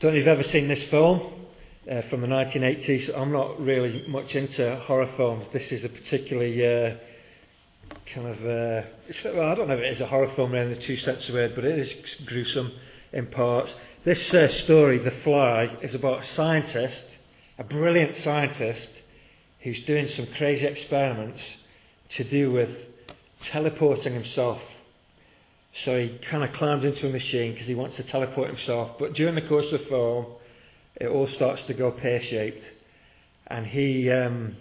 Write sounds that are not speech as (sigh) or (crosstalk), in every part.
don't know if you've ever seen this film uh, from the 1980s. I'm not really much into horror films. This is a particularly uh, kind of, uh, well, I don't know if it is a horror film in the two sense of word, but it is gruesome in parts. This uh, story, The Fly, is about a scientist, a brilliant scientist, who's doing some crazy experiments to do with teleporting himself. So he kind of climbs into a machine because he wants to teleport himself. But during the course of the film, it all starts to go pear shaped, and he um,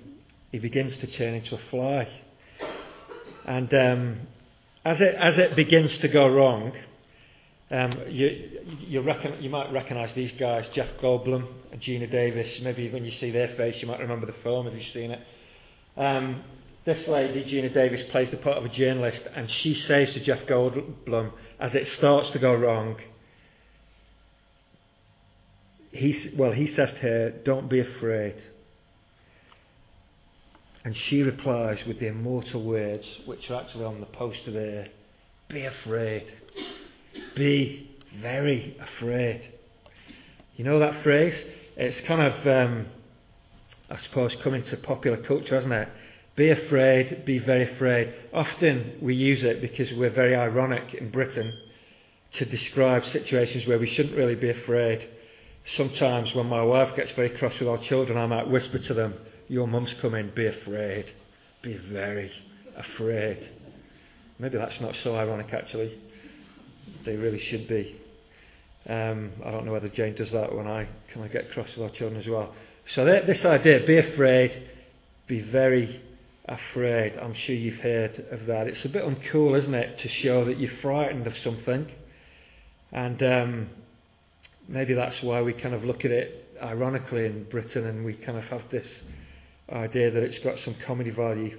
he begins to turn into a fly. And um, as it as it begins to go wrong, um, you you, reckon, you might recognise these guys, Jeff Goldblum and Geena Davis. Maybe when you see their face, you might remember the film if you've seen it. This lady, Geena Davis, plays the part of a journalist, and she says to Jeff Goldblum, as it starts to go wrong, he, well, he says to her, Don't be afraid. And she replies with the immortal words, which are actually on the poster there Be afraid. Be very afraid. You know that phrase? It's kind of, um, I suppose, come into popular culture, hasn't it? Be afraid, be very afraid. Often we use it because we're very ironic in Britain to describe situations where we shouldn't really be afraid. Sometimes when my wife gets very cross with our children, I might whisper to them, Your mum's coming, be afraid. Be very afraid. Maybe that's not so ironic actually. They really should be. Um, I don't know whether Jane does that when I kind of get cross with our children as well. So this idea, be afraid, be very afraid. I'm sure you've heard of that. It's a bit uncool, isn't it, to show that you're frightened of something. And um, maybe that's why we kind of look at it ironically in Britain and we kind of have this idea that it's got some comedy value.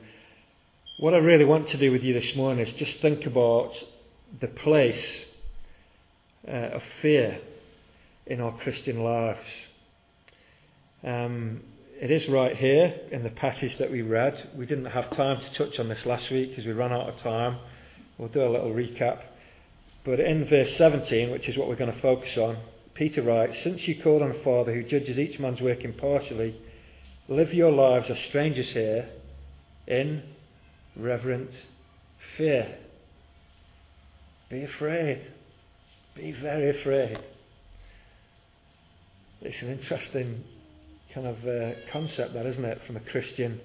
What I really want to do with you this morning is just think about the place uh, of fear in our Christian lives. Um, it is right here in the passage that we read. We didn't have time to touch on this last week because we ran out of time. We'll do a little recap. But in verse 17, which is what we're going to focus on, Peter writes Since you call on a Father who judges each man's work impartially, live your lives as strangers here in reverent fear. Be afraid. Be very afraid. It's an interesting kind of uh, concept, that isn't it, from a Christian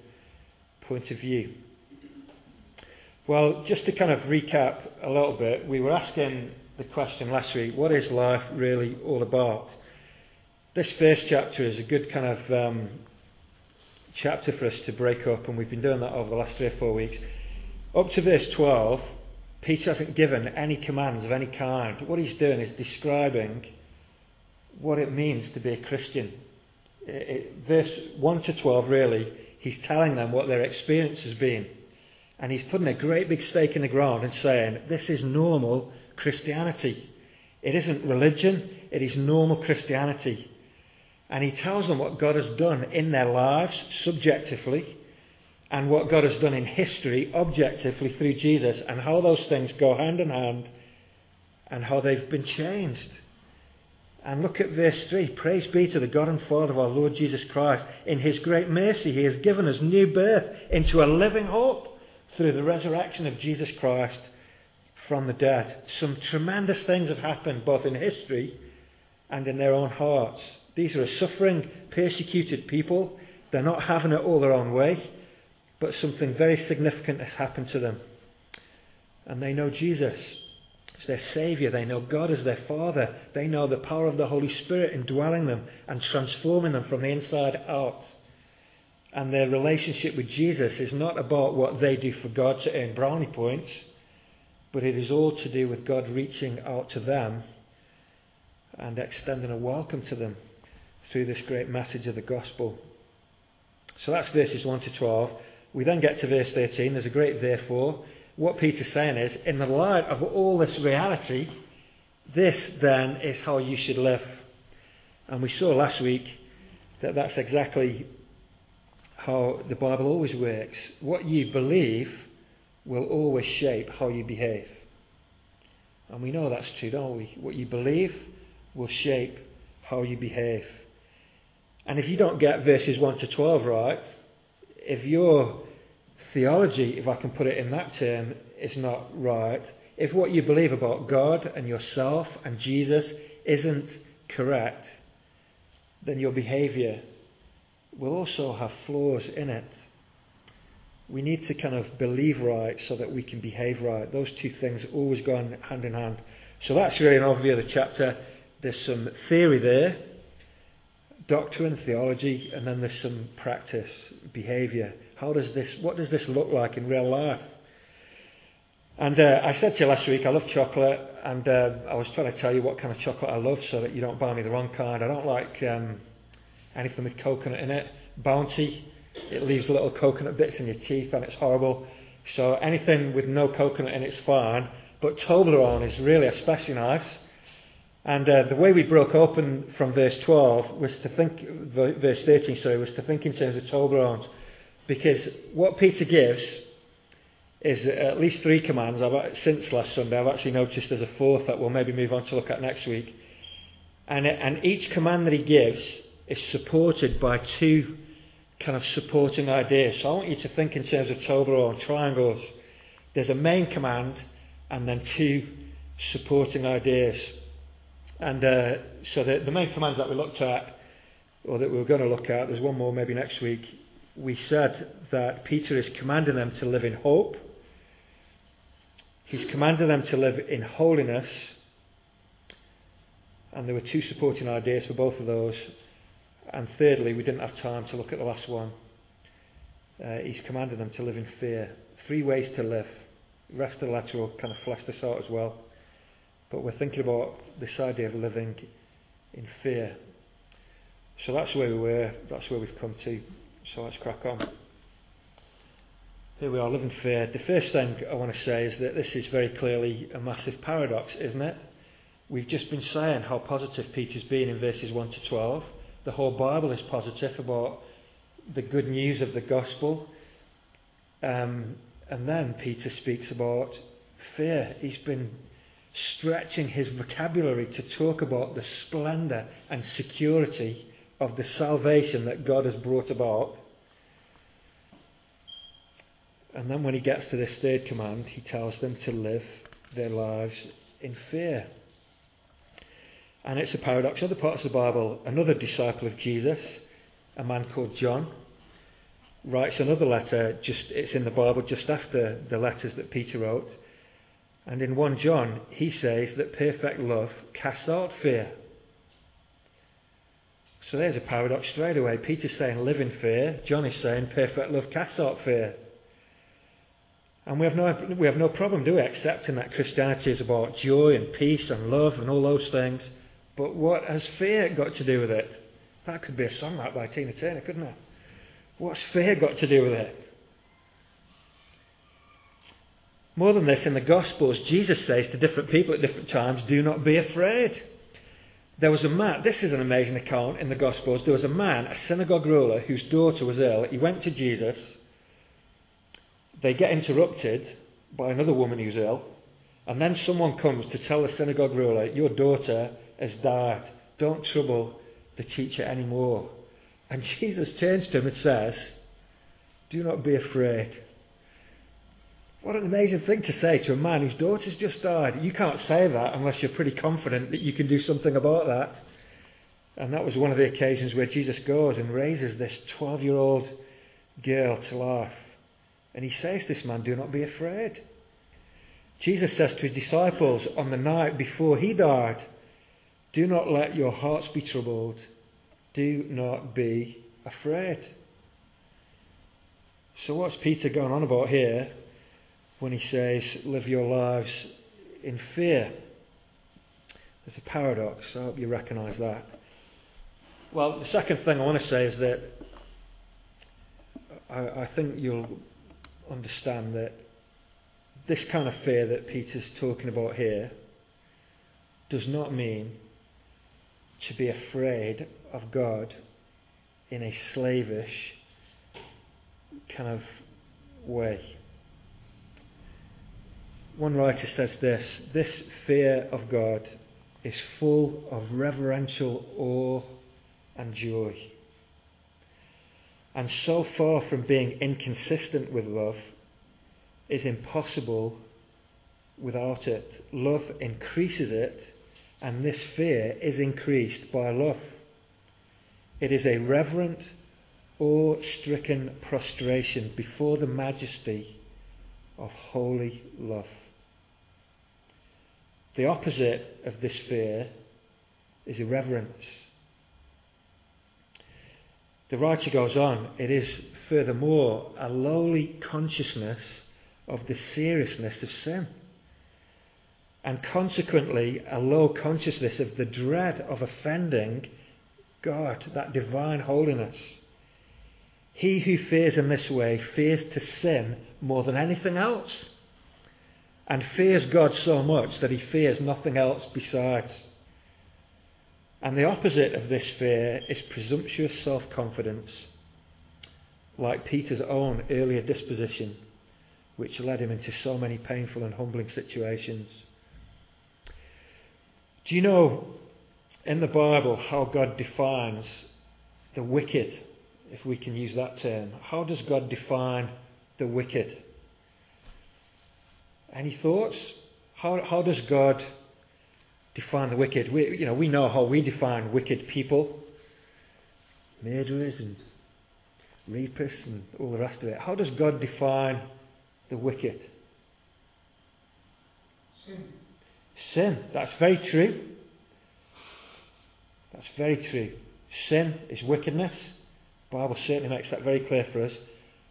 point of view. Well, just to kind of recap a little bit, we were asking the question last week what is life really all about? This first chapter is a good kind of um, chapter for us to break up, and we've been doing that over the last three or four weeks. Up to verse 12, Peter hasn't given any commands of any kind. What he's doing is describing what it means to be a Christian verse 1 to 12, really, he's telling them what their experience has been. And he's putting a great big stake in the ground and saying, This is normal Christianity. It isn't religion, it is normal Christianity. And he tells them what God has done in their lives subjectively and what God has done in history objectively through Jesus and how those things go hand in hand and how they've been changed. And look at verse 3. Praise be to the God and Father of our Lord Jesus Christ. In his great mercy, he has given us new birth into a living hope through the resurrection of Jesus Christ from the dead. Some tremendous things have happened both in history and in their own hearts. These are a suffering, persecuted people. They're not having it all their own way, but something very significant has happened to them. And they know Jesus as their Saviour. They know God as their Father. They know the power of the Holy Spirit indwelling them and transforming them from the inside out. And their relationship with Jesus is not about what they do for God to earn brownie points, but it is all to do with God reaching out to them and extending a welcome to them through this great message of the gospel. So that's verses 1 to 12. We then get to verse 13. There's a great therefore what Peter's saying is, in the light of all this reality, this then is how you should live. And we saw last week that that's exactly how the Bible always works. What you believe will always shape how you behave. And we know that's true, don't we? What you believe will shape how you behave. And if you don't get verses 1 to 12 right, if your theology, if I can put it in that term, is not right, if what you believe about God and yourself and Jesus isn't correct, then your behavior will also have flaws in it. We need to kind of believe right so that we can behave right. Those two things always go hand in hand. So that's really an overview of the chapter. There's some theory there, doctrine, theology, and then there's some practice, behavior. How does this, what does this look like in real life? And uh, I said to you last week, I love chocolate, and uh, I was trying to tell you what kind of chocolate I love so that you don't buy me the wrong kind. I don't like um, anything with coconut in it. Bounty, it leaves little coconut bits in your teeth, and it's horrible. So anything with no coconut in it's fine. But Toblerone is really especially nice. And uh, the way we broke open from verse 12 was to think, verse 13, sorry, was to think in terms of Toblerones. Because what Peter gives is at least three commands. I've, since last Sunday, I've actually noticed there's a fourth that we'll maybe move on to look at next week. And, and each command that he gives is supported by two kind of supporting ideas. So I want you to think in terms of Toblerone triangles. There's a main command and then two supporting ideas. And uh, so the, the main commands that we looked at, or that we were going to look at, there's one more maybe next week. We said that Peter is commanding them to live in hope He's commanding them to live in holiness. And there were two supporting ideas for both of those. And thirdly, we didn't have time to look at the last one. Uh, he's commanding them to live in fear. Three ways to live. Rest of the letter will kind of flesh this out as well. But we're thinking about this idea of living in fear. So that's where we were. That's where we've come to. So let's crack on. Here we are, living fear. The first thing I want to say is that this is very clearly a massive paradox, isn't it? We've just been saying how positive Peter's been in verses 1 to 12. The whole Bible is positive about the good news of the gospel. Um, and then Peter speaks about fear. He's been stretching his vocabulary to talk about the splendour and security of the salvation that God has brought about. And then when he gets to this third command, he tells them to live their lives in fear. And it's a paradox. Other parts of the Bible, another disciple of Jesus, a man called John, writes another letter. Just it's in the Bible just after the letters that Peter wrote. And in 1 John, he says that perfect love casts out fear. So there's a paradox straight away. Peter's saying live in fear. John is saying perfect love casts out fear. And we have, no, we have no problem, do we, accepting that Christianity is about joy and peace and love and all those things. But what has fear got to do with it? That could be a song like by Tina Turner, couldn't it? What's fear got to do with it? More than this, in the Gospels, Jesus says to different people at different times, do not be afraid. There was a man, this is an amazing account in the Gospels. There was a man, a synagogue ruler, whose daughter was ill. He went to Jesus they get interrupted by another woman who's ill, and then someone comes to tell the synagogue ruler, Your daughter has died. Don't trouble the teacher anymore. And (laughs) Jesus turns to him and says, Do not be afraid. What an amazing thing to say to a man whose daughter's just died. You can't say that unless you're pretty confident that you can do something about that. And that was one of the occasions where Jesus goes and raises this 12 year old girl to life. And he says to this man, Do not be afraid. Jesus says to his disciples on the night before he died, Do not let your hearts be troubled. Do not be afraid. So, what's Peter going on about here when he says, Live your lives in fear? There's a paradox. I hope you recognise that. Well, the second thing I want to say is that I, I think you'll understand that this kind of fear that Peter's talking about here does not mean to be afraid of God in a slavish kind of way. One writer says this this fear of God is full of reverential awe and joy. And so far from being inconsistent with love, is impossible without it. Love increases it, and this fear is increased by love. It is a reverent, awe stricken prostration before the majesty of holy love. The opposite of this fear is irreverence. The writer goes on, it is furthermore a lowly consciousness of the seriousness of sin. And consequently, a low consciousness of the dread of offending God, that divine holiness. He who fears in this way fears to sin more than anything else, and fears God so much that he fears nothing else besides. And the opposite of this fear is presumptuous self confidence, like Peter's own earlier disposition which led him into so many painful and humbling situations. Do you know in the Bible how God defines the wicked, if we can use that term? How does God define the wicked? Any thoughts? How, how does God define the wicked? We, you know, we know how we define wicked people murderers and rapists and all the rest of it. How does God define the wicked? Sin. Sin. That's very true. That's very true. Sin is wickedness. The Bible certainly makes that very clear for us.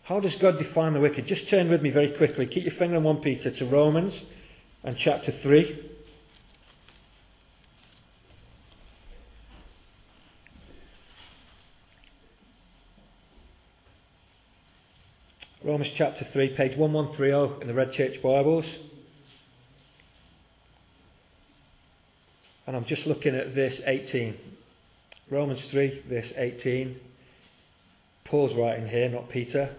How does God define the wicked? Just turn with me very quickly. Keep your finger on 1 Peter to Romans and chapter 3. Romans chapter 3, page 1130 in the Red Church Bibles. And I'm just looking at verse 18. Romans 3, verse 18. Paul's writing here, not Peter.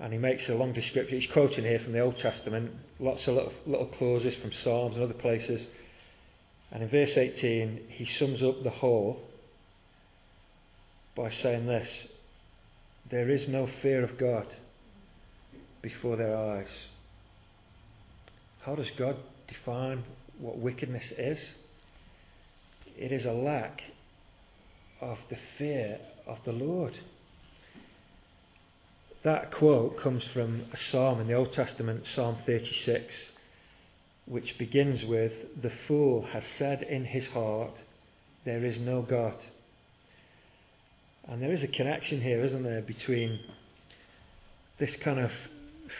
And he makes a long description. He's quoting here from the Old Testament, lots of little, little clauses from Psalms and other places. And in verse 18, he sums up the whole by saying this There is no fear of God before their eyes. How does God define what wickedness is? It is a lack of the fear of the Lord. That quote comes from a psalm in the Old Testament, Psalm 36, which begins with The fool has said in his heart, There is no God. And there is a connection here, isn't there, between this kind of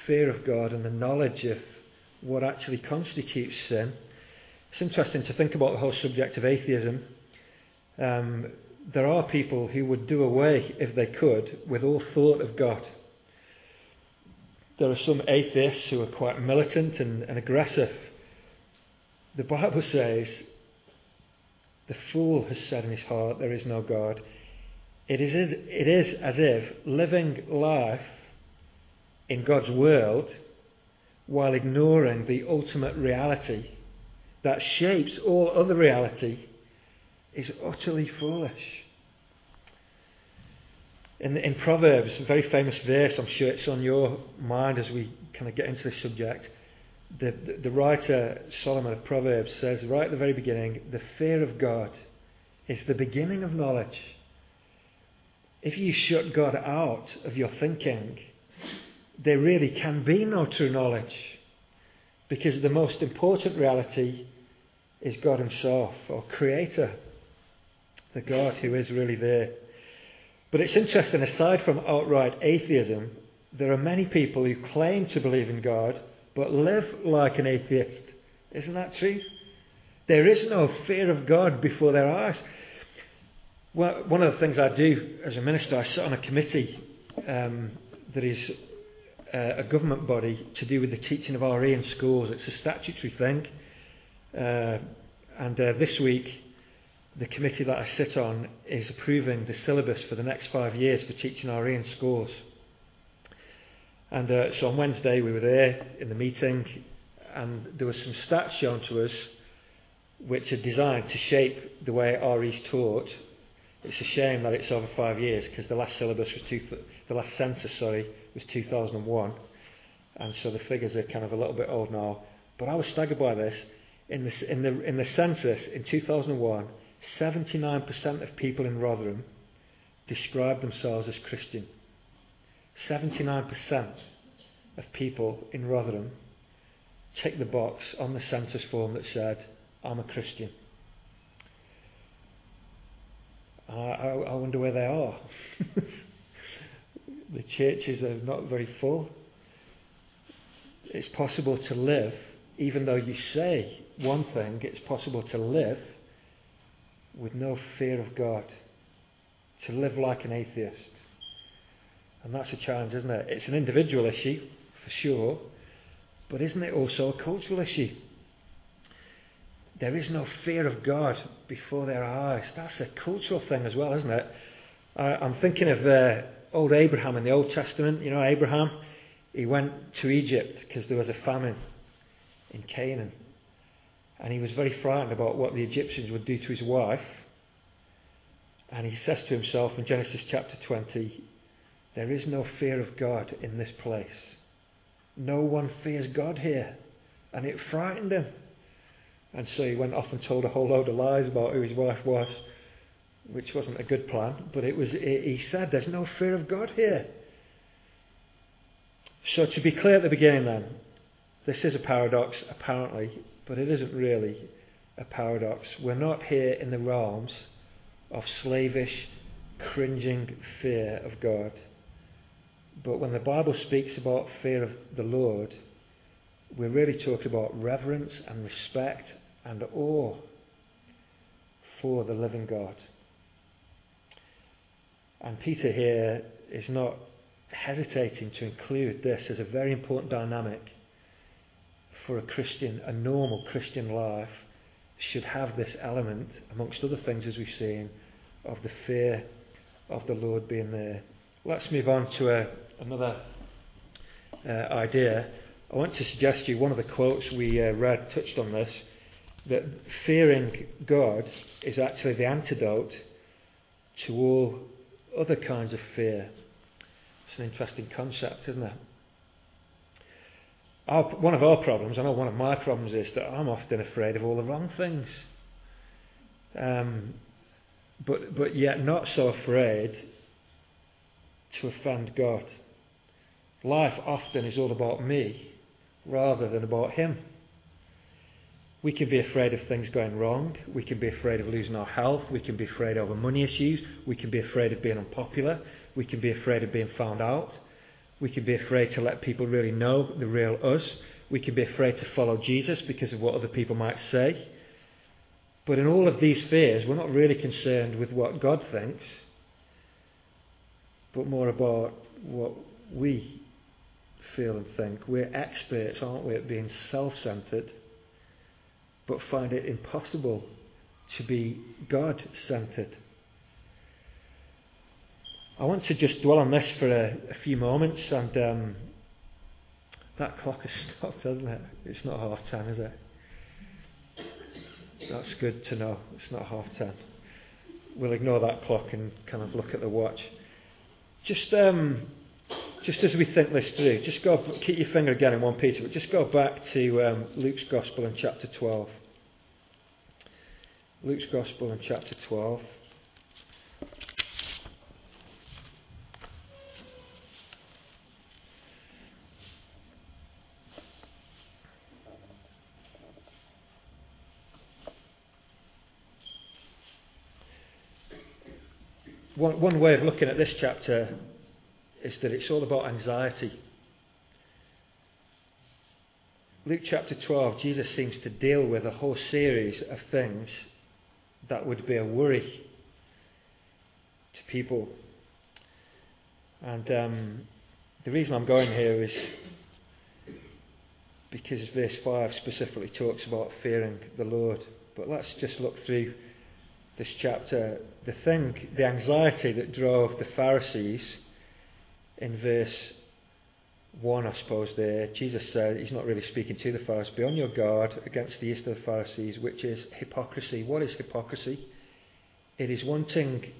fear of God and the knowledge of what actually constitutes sin. It's interesting to think about the whole subject of atheism. Um, there are people who would do away, if they could, with all thought of God. There are some atheists who are quite militant and, and aggressive. The Bible says, The fool has said in his heart, There is no God. It is, it is as if living life in God's world while ignoring the ultimate reality that shapes all other reality is utterly foolish. In, in Proverbs, a very famous verse, I'm sure it's on your mind as we kind of get into this subject. The, the, the writer Solomon of Proverbs says right at the very beginning, the fear of God is the beginning of knowledge. If you shut God out of your thinking, there really can be no true knowledge because the most important reality is God Himself, or Creator, the God who is really there. But it's interesting, aside from outright atheism, there are many people who claim to believe in God but live like an atheist. Isn't that true? There is no fear of God before their eyes. Well, one of the things I do as a minister, I sit on a committee um, that is uh, a government body to do with the teaching of RE in schools. It's a statutory thing. Uh, and uh, this week, the committee that I sit on is approving the syllabus for the next five years for teaching RE in schools. And uh, so on Wednesday, we were there in the meeting, and there was some stats shown to us which are designed to shape the way RE's taught. It's a shame that it's over five years because the last syllabus was two, the last census, sorry, was 2001, and so the figures are kind of a little bit old now. But I was staggered by this. In the, in the, in the census in 2001, 79% of people in Rotherham describe themselves as Christian. 79% of people in Rotherham tick the box on the census form that said, I'm a Christian. I, I, I wonder where they are. (laughs) the churches are not very full. It's possible to live, even though you say one thing, it's possible to live with no fear of God, to live like an atheist. And that's a challenge, isn't it? It's an individual issue, for sure, but isn't it also a cultural issue? There is no fear of God before their eyes. That's a cultural thing as well, isn't it? I, am thinking of uh, old Abraham in the Old Testament. You know, Abraham, he went to Egypt because there was a famine in Canaan. And he was very frightened about what the Egyptians would do to his wife. And he says to himself in Genesis chapter 20, There is no fear of God in this place. No one fears God here. And it frightened him. And so he went off and told a whole load of lies about who his wife was, which wasn't a good plan. But it was, he said, There's no fear of God here. So, to be clear at the beginning, then, this is a paradox, apparently, but it isn't really a paradox. We're not here in the realms of slavish, cringing fear of God. But when the Bible speaks about fear of the Lord, we're really talking about reverence and respect and awe for the living God. And Peter here is not hesitating to include this as a very important dynamic for a Christian, a normal Christian life should have this element, amongst other things as we've seen, of the fear of the Lord being there. Let's move on to a, another uh, idea. I want to suggest to you one of the quotes we uh, read touched on this that fearing God is actually the antidote to all other kinds of fear. It's an interesting concept, isn't it? Our, one of our problems, I know one of my problems is that I'm often afraid of all the wrong things. Um, but, but yet not so afraid to offend God. Life often is all about me rather than about Him. We can be afraid of things going wrong. We can be afraid of losing our health. We can be afraid of money issues. We can be afraid of being unpopular. We can be afraid of being found out. We can be afraid to let people really know the real us. We can be afraid to follow Jesus because of what other people might say. But in all of these fears, we're not really concerned with what God thinks, but more about what we feel and think. We're experts, aren't we, at being self centered, but find it impossible to be God centered. I want to just dwell on this for a, a few moments, and um, that clock has (laughs) stopped, hasn't it? It's not half ten, is it? That's good to know. It's not half ten. We'll ignore that clock and kind of look at the watch. Just, um, just as we think this through, just go keep your finger again in one Peter, but just go back to um, Luke's Gospel in chapter twelve. Luke's Gospel in chapter twelve. One, one way of looking at this chapter is that it's all about anxiety. Luke chapter 12, Jesus seems to deal with a whole series of things that would be a worry to people. And um, the reason I'm going here is because verse 5 specifically talks about fearing the Lord. But let's just look through this chapter, the thing, the anxiety that drove the Pharisees in verse 1, I suppose, there, Jesus said, he's not really speaking to the Pharisees, be on your guard against the east of the Pharisees, which is hypocrisy. What is hypocrisy? It is wanting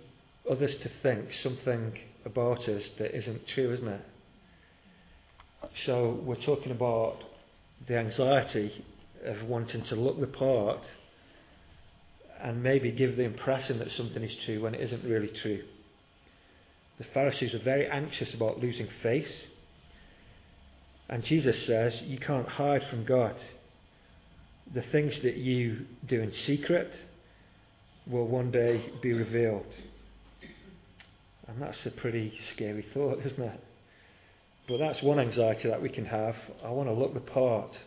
others to think something about us that isn't true, isn't it? So we're talking about the anxiety of wanting to look the part and maybe give the impression that something is true when it isn't really true. The Pharisees were very anxious about losing face. And Jesus says, You can't hide from God. The things that you do in secret will one day be revealed. And that's a pretty scary thought, isn't it? But that's one anxiety that we can have. I want to look the part.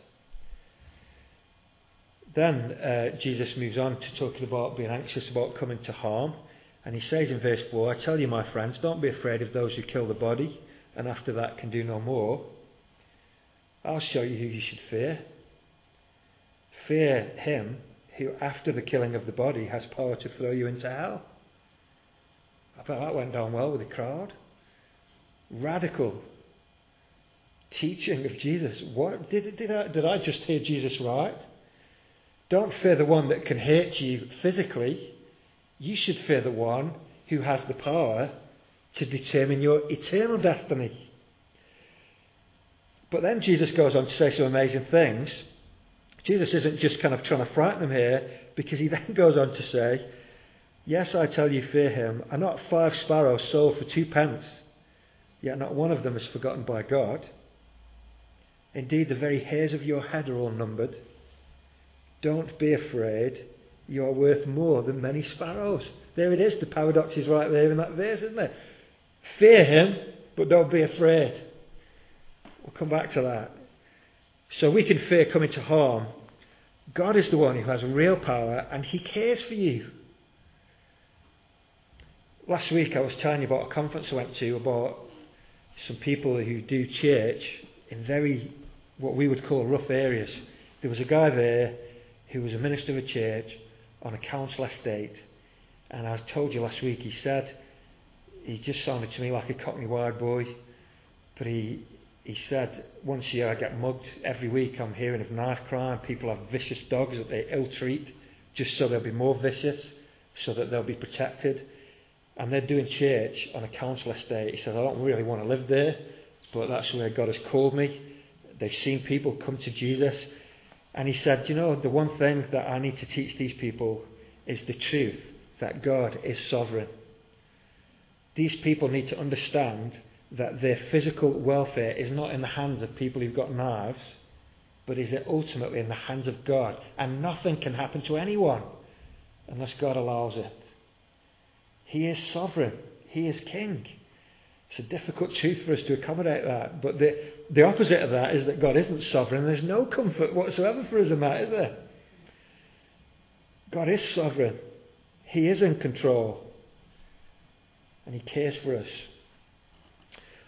Then uh, Jesus moves on to talking about being anxious about coming to harm. And he says in verse 4 I tell you, my friends, don't be afraid of those who kill the body, and after that can do no more. I'll show you who you should fear. Fear him who, after the killing of the body, has power to throw you into hell. I bet that went down well with the crowd. Radical teaching of Jesus. What did, did, I, did I just hear Jesus right? Don't fear the one that can hurt you physically. You should fear the one who has the power to determine your eternal destiny. But then Jesus goes on to say some amazing things. Jesus isn't just kind of trying to frighten them here, because he (laughs) then goes on to say, Yes, I tell you, fear him. Are not five sparrows sold for two pence? Yet not one of them is forgotten by God. Indeed, the very hairs of your head are all numbered. Don't be afraid. You are worth more than many sparrows. There it is. The paradox is right there in that verse, isn't it? Fear him, but don't be afraid. We'll come back to that. So we can fear coming to harm. God is the one who has real power and he cares for you. Last week I was telling you about a conference I went to about some people who do church in very, what we would call rough areas. There was a guy there who was a minister of a church on a council estate. And as I told you last week, he said, he just sounded to me like a Cockney wide boy. But he, he said, once a year I get mugged. Every week I'm hearing of knife crime. People have vicious dogs that they ill treat just so they'll be more vicious, so that they'll be protected. And they're doing church on a council estate. He said, I don't really want to live there, but that's where God has called me. They've seen people come to Jesus. And he said, You know, the one thing that I need to teach these people is the truth that God is sovereign. These people need to understand that their physical welfare is not in the hands of people who've got knives, but is ultimately in the hands of God. And nothing can happen to anyone unless God allows it. He is sovereign, He is king. It's a difficult truth for us to accommodate that. But the, the opposite of that is that God isn't sovereign. There's no comfort whatsoever for us in that, is there? God is sovereign. He is in control. And He cares for us.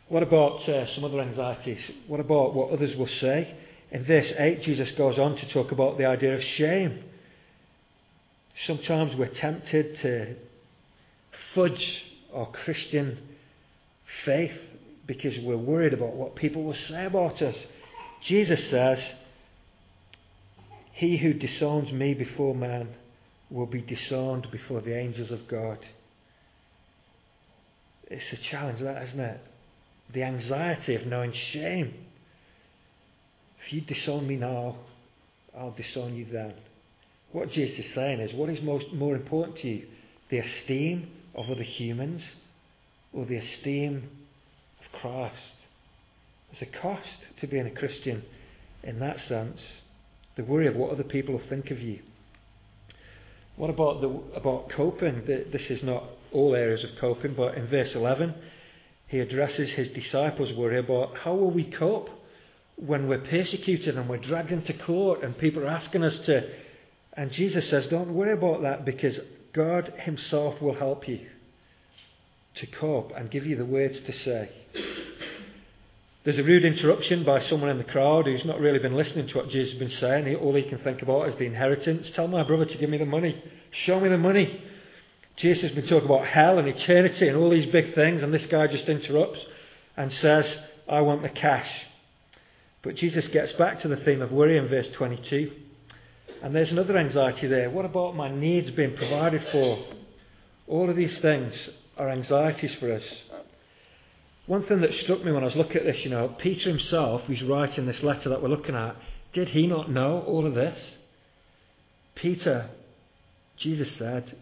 What about uh, some other anxieties? What about what others will say? In verse 8, Jesus goes on to talk about the idea of shame. Sometimes we're tempted to fudge our Christian faith because we're worried about what people will say about us. Jesus says, He who disowns me before man will be disowned before the angels of God. It's a challenge, that, isn't it? The anxiety of knowing shame. If you disown me now, I'll disown you then. What Jesus is saying is what is most more important to you? The esteem of other humans or the esteem of Christ. There's a cost to being a Christian in that sense. The worry of what other people will think of you. What about the about coping? This is not all areas of coping, but in verse 11, he addresses his disciples' worry about how will we cope when we're persecuted and we're dragged into court and people are asking us to. And Jesus says, Don't worry about that because God Himself will help you to cope and give you the words to say. There's a rude interruption by someone in the crowd who's not really been listening to what Jesus has been saying. All he can think about is the inheritance. Tell my brother to give me the money. Show me the money. Jesus has been talking about hell and eternity and all these big things, and this guy just interrupts and says, I want the cash. But Jesus gets back to the theme of worry in verse 22. And there's another anxiety there. What about my needs being provided for? All of these things are anxieties for us. One thing that struck me when I was looking at this, you know, Peter himself, who's writing this letter that we're looking at, did he not know all of this? Peter, Jesus said,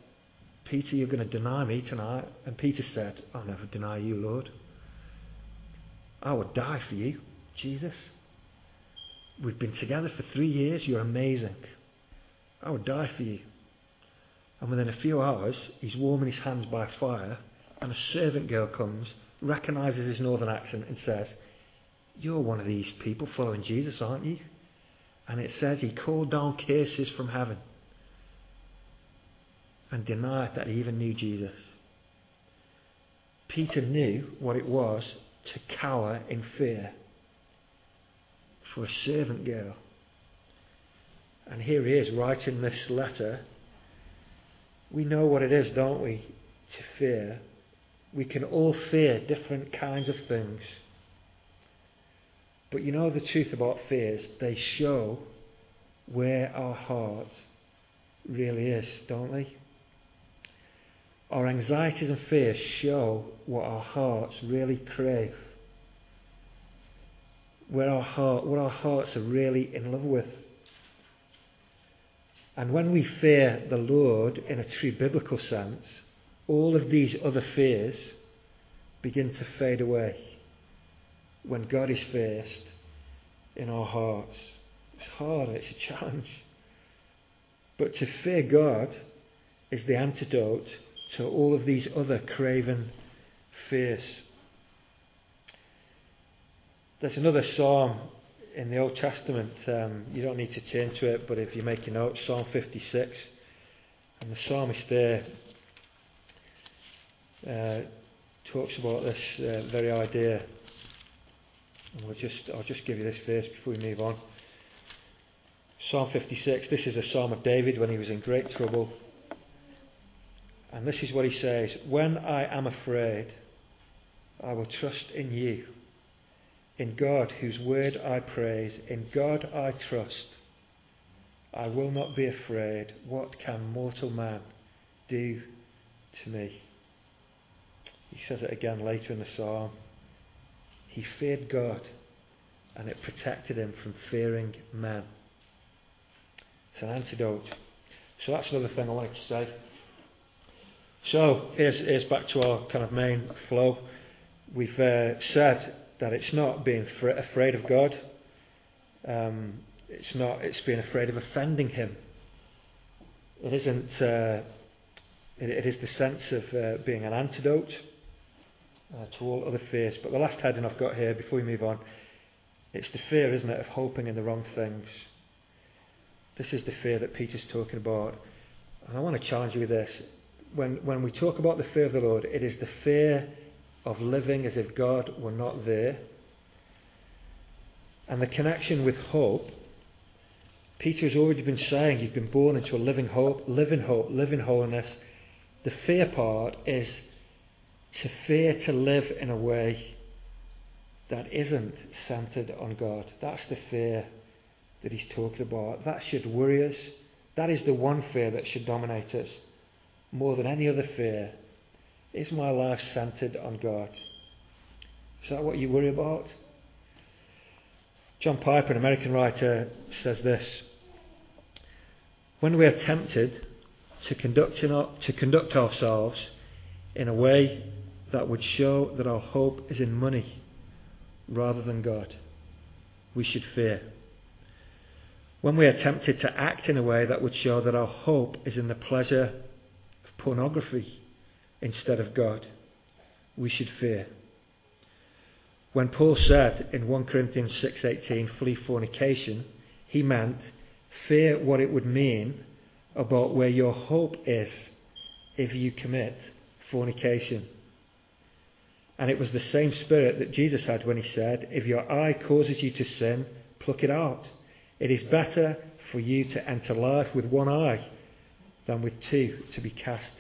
Peter, you're going to deny me tonight. And Peter said, I'll never deny you, Lord. I would die for you, Jesus. We've been together for three years. You're amazing. I would die for you. And within a few hours, he's warming his hands by a fire, and a servant girl comes, recognizes his northern accent, and says, You're one of these people following Jesus, aren't you? And it says he called down curses from heaven and denied that he even knew Jesus. Peter knew what it was to cower in fear for a servant girl. And here he is writing this letter. We know what it is, don't we, to fear. We can all fear different kinds of things. But you know the truth about fears, they show where our heart really is, don't they? Our anxieties and fears show what our hearts really crave. Where our heart, what our hearts are really in love with. And when we fear the Lord in a true biblical sense, all of these other fears begin to fade away when God is first in our hearts. It's hard, it's a challenge. But to fear God is the antidote to all of these other craven fears. There's another psalm in the Old Testament. Um, you don't need to turn to it, but if you make a note, Psalm 56. And the psalmist there uh, talks about this uh, very idea. And we'll just, I'll just give you this verse before we move on. Psalm 56, this is a psalm of David when he was in great trouble. And this is what he says When I am afraid, I will trust in you. In God, whose word I praise, in God I trust. I will not be afraid. What can mortal man do to me? He says it again later in the psalm. He feared God, and it protected him from fearing man. It's an antidote. So that's another thing I wanted to say. So here's, here's back to our kind of main flow. We've uh, said that it's not being fr- afraid of God. Um, it's not. It's being afraid of offending Him. It isn't. Uh, it, it is the sense of uh, being an antidote uh, to all other fears. But the last heading I've got here, before we move on, it's the fear, isn't it, of hoping in the wrong things. This is the fear that Peter's talking about. And I want to challenge you with this when, when we talk about the fear of the Lord, it is the fear of living as if God were not there. And the connection with hope, Peter has already been saying you've been born into a living hope, live in hope, live in holiness. The fear part is to fear to live in a way that isn't centered on God. That's the fear that he's talking about. That should worry us. That is the one fear that should dominate us more than any other fear, is my life centered on God? Is that what you worry about? John Piper, an American writer, says this When we are tempted to conduct, to conduct ourselves in a way that would show that our hope is in money rather than God, we should fear. When we are tempted to act in a way that would show that our hope is in the pleasure of pornography instead of God, we should fear. When Paul said in 1 Corinthians 6:18 flee fornication, he meant fear what it would mean about where your hope is if you commit fornication. And it was the same spirit that Jesus had when he said, If your eye causes you to sin, pluck it out. It is better for you to enter life with one eye than with two to be cast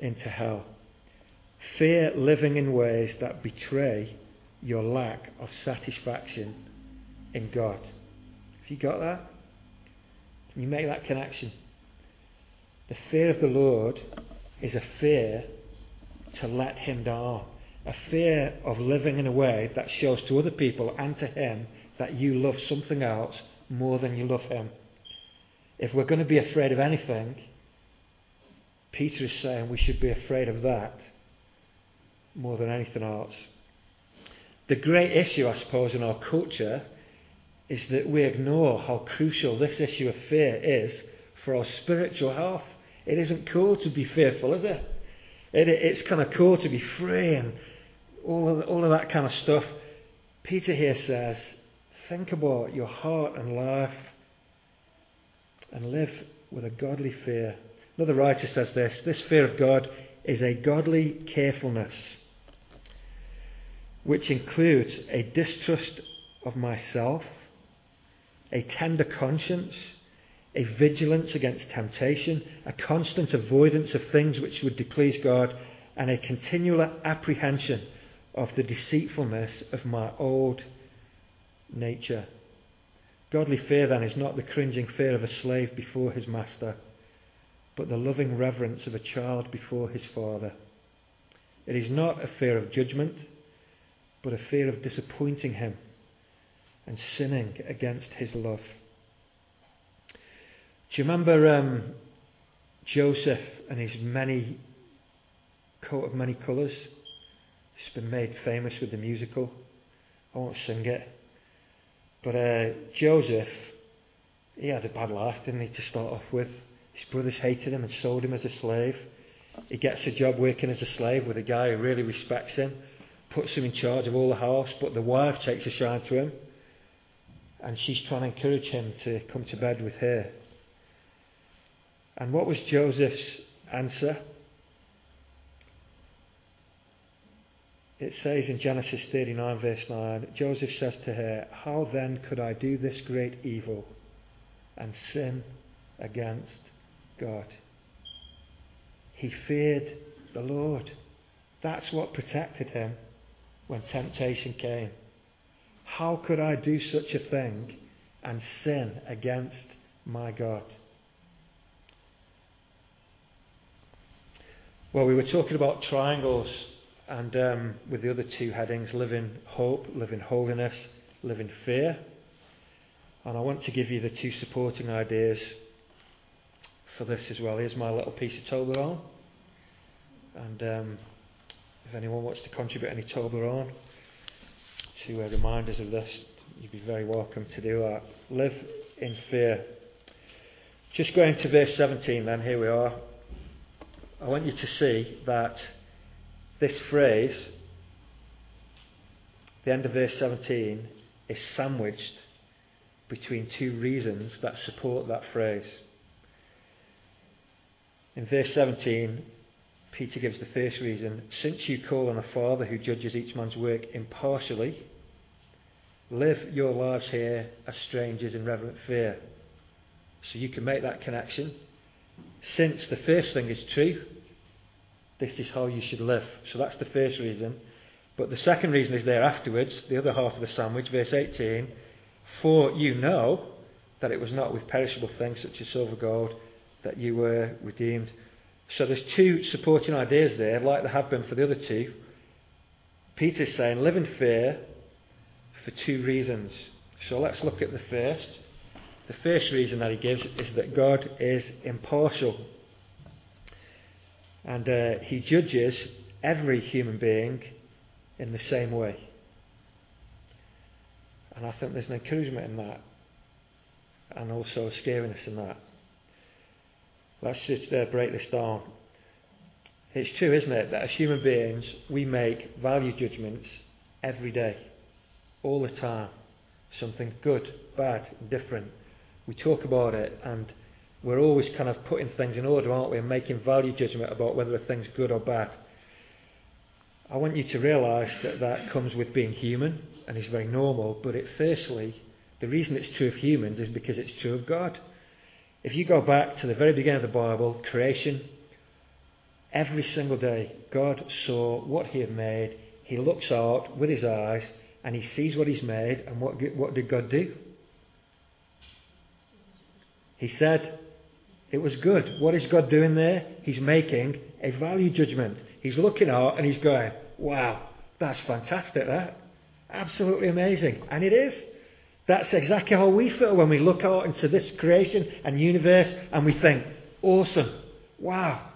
into hell. Fear living in ways that betray your lack of satisfaction in God. Have you got that? Can you make that connection? The fear of the Lord is a fear to let Him down, a fear of living in a way that shows to other people and to Him that you love something else more than you love Him. If we're going to be afraid of anything, Peter is saying we should be afraid of that more than anything else. The great issue, I suppose, in our culture is that we ignore how crucial this issue of fear is for our spiritual health. It isn't cool to be fearful, is it? it it's kind of cool to be free and all of, all of that kind of stuff. Peter here says, think about your heart and life and live with a godly fear. Another writer says this this fear of God is a godly carefulness, which includes a distrust of myself, a tender conscience, a vigilance against temptation, a constant avoidance of things which would displease God, and a continual apprehension of the deceitfulness of my old nature. Godly fear, then, is not the cringing fear of a slave before his master, but the loving reverence of a child before his father. It is not a fear of judgment, but a fear of disappointing him and sinning against his love. Do you remember um, Joseph and his many coat of many colours? It's been made famous with the musical. I won't sing it. But uh, Joseph, he had a bad life, didn't he, to start off with? His brothers hated him and sold him as a slave. He gets a job working as a slave with a guy who really respects him, puts him in charge of all the house, but the wife takes a shine to him, and she's trying to encourage him to come to bed with her. And what was Joseph's answer? It says in Genesis 39, verse 9 Joseph says to her, How then could I do this great evil and sin against God? He feared the Lord. That's what protected him when temptation came. How could I do such a thing and sin against my God? Well, we were talking about triangles and um, with the other two headings living hope, living holiness, living fear. And I want to give you the two supporting ideas for this as well. Here's my little piece of Toblerone. And um, if anyone wants to contribute any Toblerone to uh, remind us of this, you'd be very welcome to do that. Live in fear. Just going to verse 17 then, here we are. I want you to see that this phrase, the end of verse 17, is sandwiched between two reasons that support that phrase. In verse 17, Peter gives the first reason since you call on a Father who judges each man's work impartially, live your lives here as strangers in reverent fear. So you can make that connection. Since the first thing is true, this is how you should live. So that's the first reason. But the second reason is there afterwards, the other half of the sandwich, verse 18. For you know that it was not with perishable things such as silver gold that you were redeemed. So there's two supporting ideas there, like there have been for the other two. Peter's saying, live in fear for two reasons. So let's look at the first. The first reason that he gives is that God is impartial. And uh, he judges every human being in the same way. And I think there's an encouragement in that, and also a scariness in that. Let's just uh, break this down. It's true, isn't it, that as human beings, we make value judgments every day, all the time. Something good, bad, different. We talk about it, and we're always kind of putting things in order, aren't we, and making value judgment about whether a thing's good or bad. I want you to realise that that comes with being human and is very normal, but it firstly, the reason it's true of humans is because it's true of God. If you go back to the very beginning of the Bible, creation, every single day, God saw what He had made, he looks out with his eyes and he sees what he's made. And what, what did God do? He said, it was good. What is God doing there? He's making a value judgment. He's looking out and he's going, wow, that's fantastic, that. Absolutely amazing. And it is. That's exactly how we feel when we look out into this creation and universe and we think, awesome. Wow.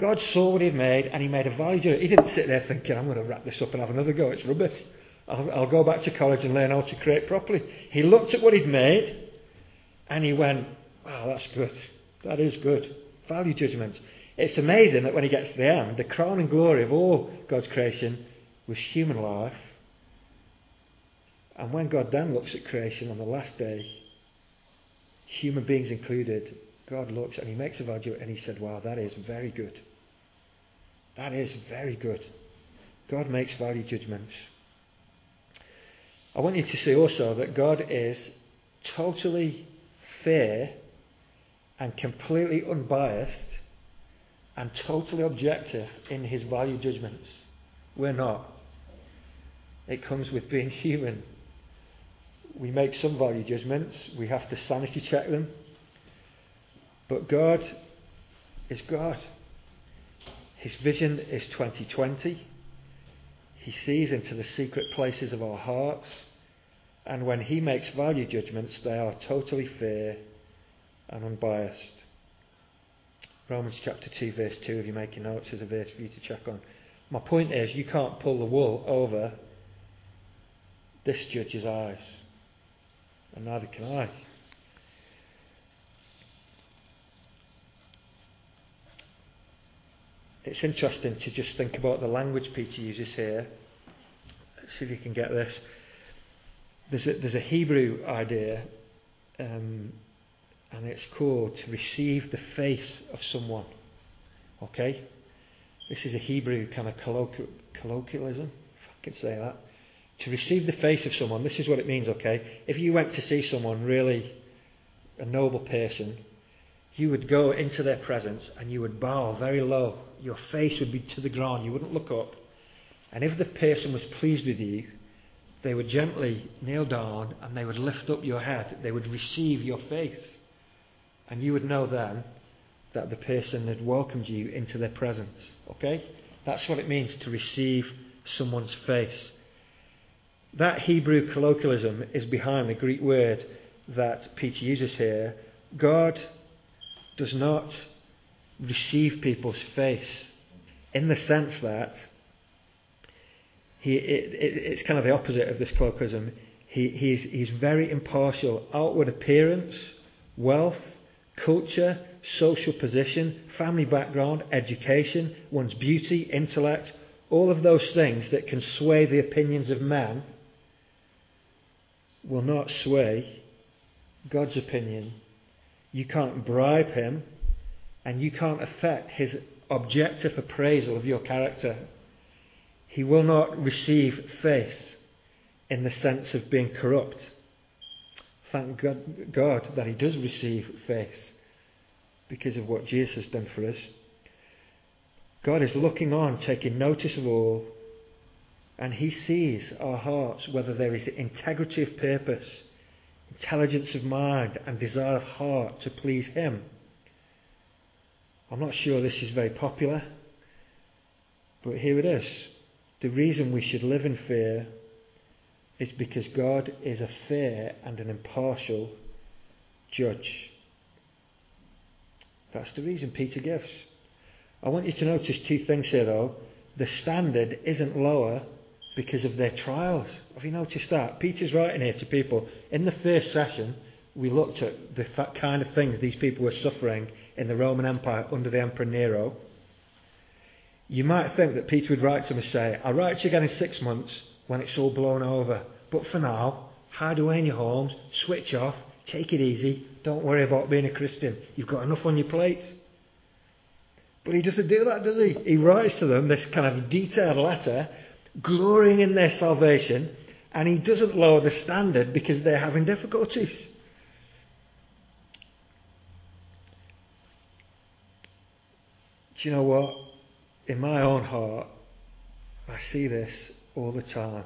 God saw what He'd made and He made a value judgment. He didn't sit there thinking, I'm going to wrap this up and have another go. It's rubbish. I'll, I'll go back to college and learn how to create properly. He looked at what He'd made and He went, wow, that's good. That is good. Value judgment. It's amazing that when he gets to the end, the crown and glory of all God's creation was human life. And when God then looks at creation on the last day, human beings included, God looks and he makes a value and he said, Wow, that is very good. That is very good. God makes value judgments. I want you to see also that God is totally fair and completely unbiased and totally objective in his value judgments. We're not. It comes with being human. We make some value judgments, we have to sanity check them. But God is God. His vision is 2020. He sees into the secret places of our hearts. And when He makes value judgments, they are totally fair and unbiased. Romans chapter 2, verse 2, if you're making notes, is a verse for you to check on. My point is, you can't pull the wool over this judge's eyes, and neither can I. It's interesting to just think about the language Peter uses here. Let's see if you can get this. There's a, there's a Hebrew idea um, and it's called to receive the face of someone. Okay? This is a Hebrew kind of colloquial, colloquialism, if I can say that. To receive the face of someone, this is what it means, okay? If you went to see someone really, a noble person, you would go into their presence and you would bow very low. Your face would be to the ground. You wouldn't look up. And if the person was pleased with you, they would gently kneel down and they would lift up your head. They would receive your face. And you would know then that the person had welcomed you into their presence. Okay? That's what it means to receive someone's face. That Hebrew colloquialism is behind the Greek word that Peter uses here. God does not receive people's face in the sense that he, it, it, it's kind of the opposite of this colloquialism. He, he's, he's very impartial. Outward appearance, wealth, culture, social position, family background, education, one's beauty, intellect, all of those things that can sway the opinions of man will not sway God's opinion. You can't bribe him and you can't affect his objective appraisal of your character. He will not receive face in the sense of being corrupt. Thank God, God that He does receive face because of what Jesus has done for us. God is looking on, taking notice of all, and He sees our hearts, whether there is integrity of purpose, intelligence of mind, and desire of heart to please Him. I'm not sure this is very popular, but here it is. The reason we should live in fear is because God is a fair and an impartial judge. That's the reason Peter gives. I want you to notice two things here, though. The standard isn't lower because of their trials. Have you noticed that? Peter's writing here to people. In the first session, we looked at the kind of things these people were suffering in the Roman Empire under the Emperor Nero. You might think that Peter would write to them and say, I'll write to you again in six months when it's all blown over. But for now, hide away in your homes, switch off, take it easy, don't worry about being a Christian. You've got enough on your plate. But he doesn't do that, does he? He writes to them this kind of detailed letter, glorying in their salvation, and he doesn't lower the standard because they're having difficulties. Do you know what? In my own heart, I see this all the time.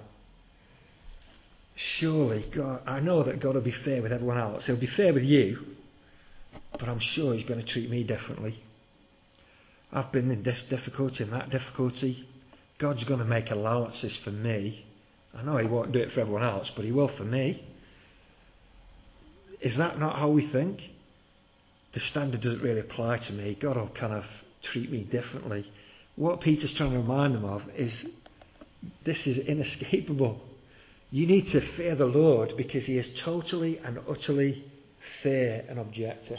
Surely, God, I know that God will be fair with everyone else. He'll be fair with you, but I'm sure He's going to treat me differently. I've been in this difficulty and that difficulty. God's going to make allowances for me. I know He won't do it for everyone else, but He will for me. Is that not how we think? The standard doesn't really apply to me. God will kind of treat me differently. What Peter's trying to remind them of is this is inescapable. You need to fear the Lord because He is totally and utterly fair and objective.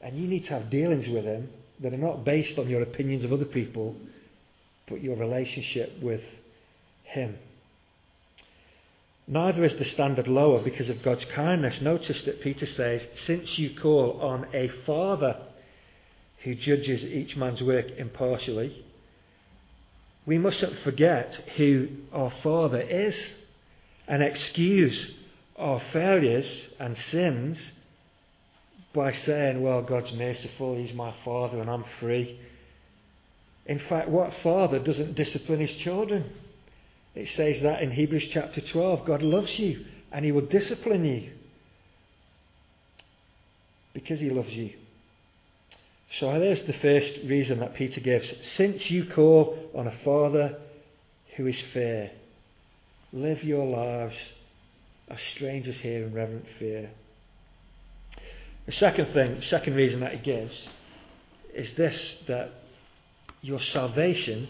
And you need to have dealings with Him that are not based on your opinions of other people, but your relationship with Him. Neither is the standard lower because of God's kindness. Notice that Peter says, Since you call on a Father who judges each man's work impartially, we mustn't forget who our Father is and excuse our failures and sins by saying, Well, God's merciful, He's my Father, and I'm free. In fact, what father doesn't discipline his children? It says that in Hebrews chapter 12 God loves you and He will discipline you because He loves you. So there's the first reason that Peter gives. Since you call on a Father who is fair, live your lives as strangers here in reverent fear. The second thing, second reason that he gives is this that your salvation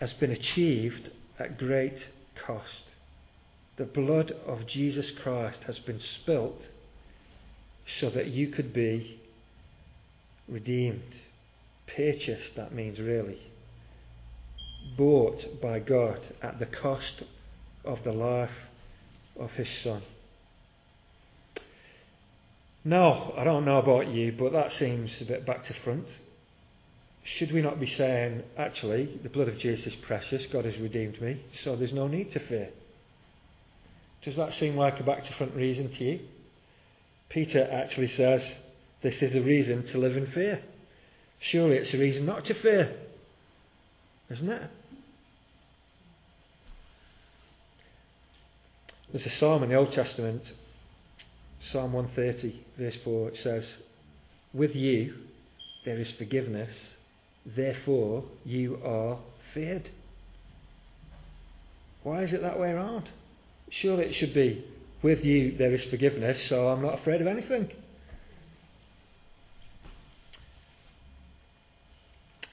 has been achieved at great cost. The blood of Jesus Christ has been spilt so that you could be redeemed. Purchased, that means really. Bought by God at the cost of the life of His Son. Now, I don't know about you, but that seems a bit back to front. Should we not be saying, actually, the blood of Jesus is precious, God has redeemed me, so there's no need to fear? Does that seem like a back to front reason to you? Peter actually says, this is a reason to live in fear. Surely it's a reason not to fear, isn't it? There's a psalm in the Old Testament, Psalm 130, verse 4, it says, With you there is forgiveness, therefore you are feared. Why is it that way around? Surely it should be, With you there is forgiveness, so I'm not afraid of anything.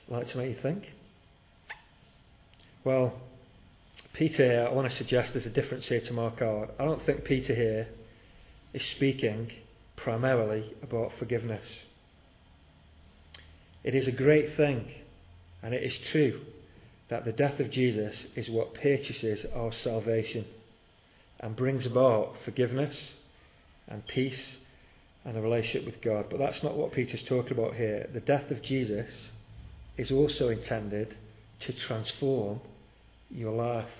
like to make you think? Well, Peter, I want to suggest there's a difference here to mark out. I don't think Peter here is speaking primarily about forgiveness. It is a great thing, and it is true, that the death of Jesus is what purchases our salvation and brings about forgiveness and peace and a relationship with God. But that's not what Peter's talking about here. The death of Jesus is also intended to transform your life.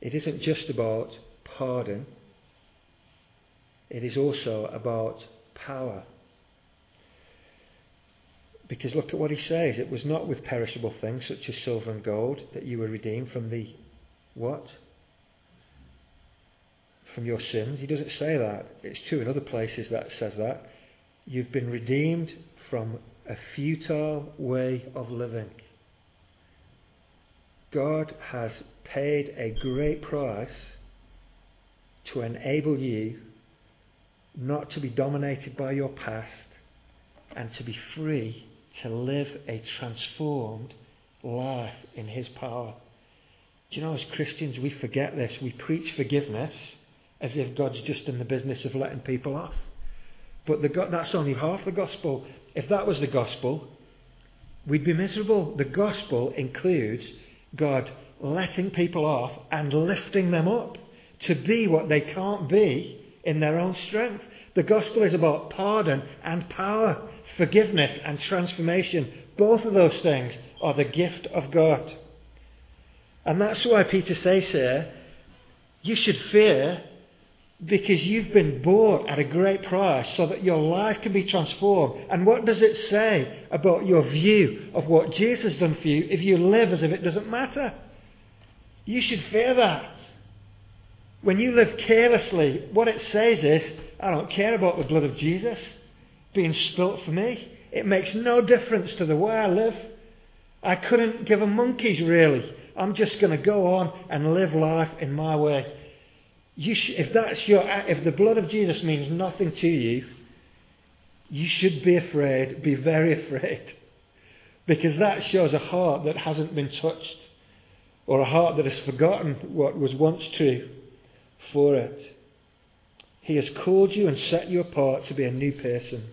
It isn't just about pardon, it is also about power. Because look at what he says. It was not with perishable things such as silver and gold that you were redeemed from the what? From your sins. He doesn't say that. It's true in other places that says that. You've been redeemed from a futile way of living. God has paid a great price to enable you not to be dominated by your past and to be free to live a transformed life in His power. Do you know, as Christians, we forget this. We preach forgiveness as if God's just in the business of letting people off. But the, that's only half the gospel. If that was the gospel, we'd be miserable. The gospel includes God letting people off and lifting them up to be what they can't be in their own strength. The gospel is about pardon and power, forgiveness and transformation. Both of those things are the gift of God. And that's why Peter says here, you should fear Because you've been bought at a great price so that your life can be transformed. And what does it say about your view of what Jesus has done for you if you live as if it doesn't matter? You should fear that. When you live carelessly, what it says is, I don't care about the blood of Jesus being spilt for me. It makes no difference to the way I live. I couldn't give a monkey's really. I'm just going to go on and live life in my way. Sh- if that's your, if the blood of Jesus means nothing to you, you should be afraid, be very (laughs) afraid, because that shows a heart that hasn't been touched, or a heart that has forgotten what was once true for it. He has called you and set you apart to be a new person.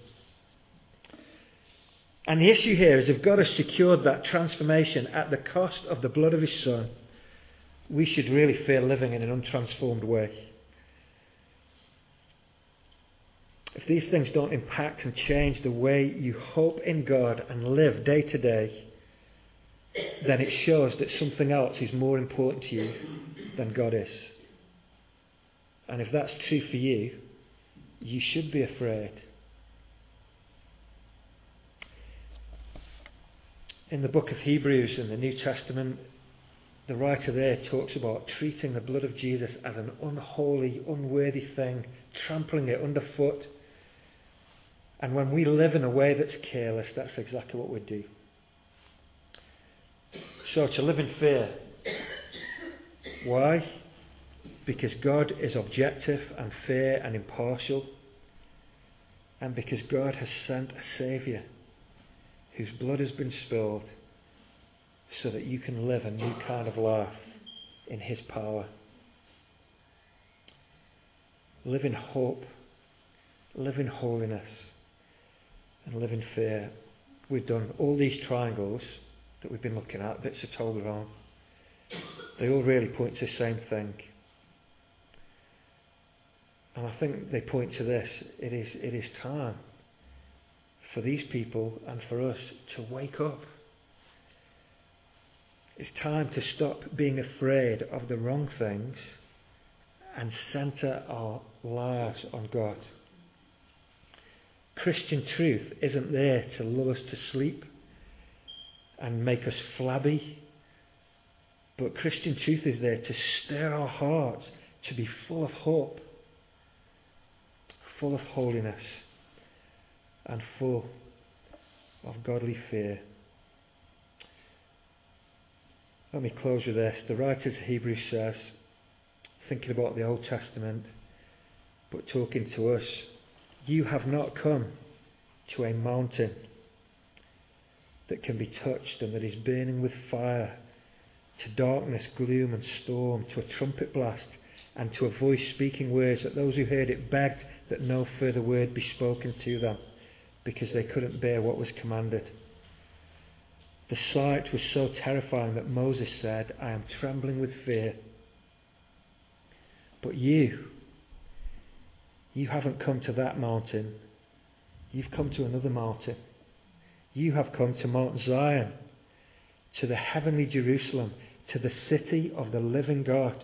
And the issue here is if God has secured that transformation at the cost of the blood of His Son, we should really fear living in an untransformed way. If these things don't impact and change the way you hope in God and live day to day, then it shows that something else is more important to you than God is. And if that's true for you, you should be afraid. In the book of Hebrews in the New Testament, the writer there talks about treating the blood of Jesus as an unholy, unworthy thing, trampling it underfoot. And when we live in a way that's careless, that's exactly what we do. So to live in fear. Why? Because God is objective and fair and impartial. And because God has sent a Saviour whose blood has been spilled so that you can live a new kind of life in His power. Live in hope, live in holiness, and live in fear. We've done all these triangles that we've been looking at, bits of Toblerone. They all really point to the same thing. And I think they point to this. It is, it is time for these people and for us to wake up. It's time to stop being afraid of the wrong things and center our lives on God. Christian truth isn't there to lull us to sleep and make us flabby, but Christian truth is there to stir our hearts to be full of hope, full of holiness, and full of godly fear. Let me close with this. The writer of Hebrews says, thinking about the Old Testament, but talking to us, you have not come to a mountain that can be touched and that is burning with fire, to darkness, gloom, and storm, to a trumpet blast, and to a voice speaking words that those who heard it begged that no further word be spoken to them, because they couldn't bear what was commanded. The sight was so terrifying that Moses said, I am trembling with fear. But you, you haven't come to that mountain. You've come to another mountain. You have come to Mount Zion, to the heavenly Jerusalem, to the city of the living God.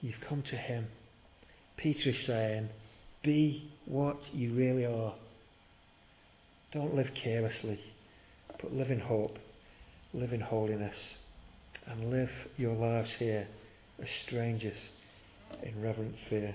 You've come to him. Peter is saying, be what you really are. Don't live carelessly. But live in hope, live in holiness, and live your lives here as strangers in reverent fear.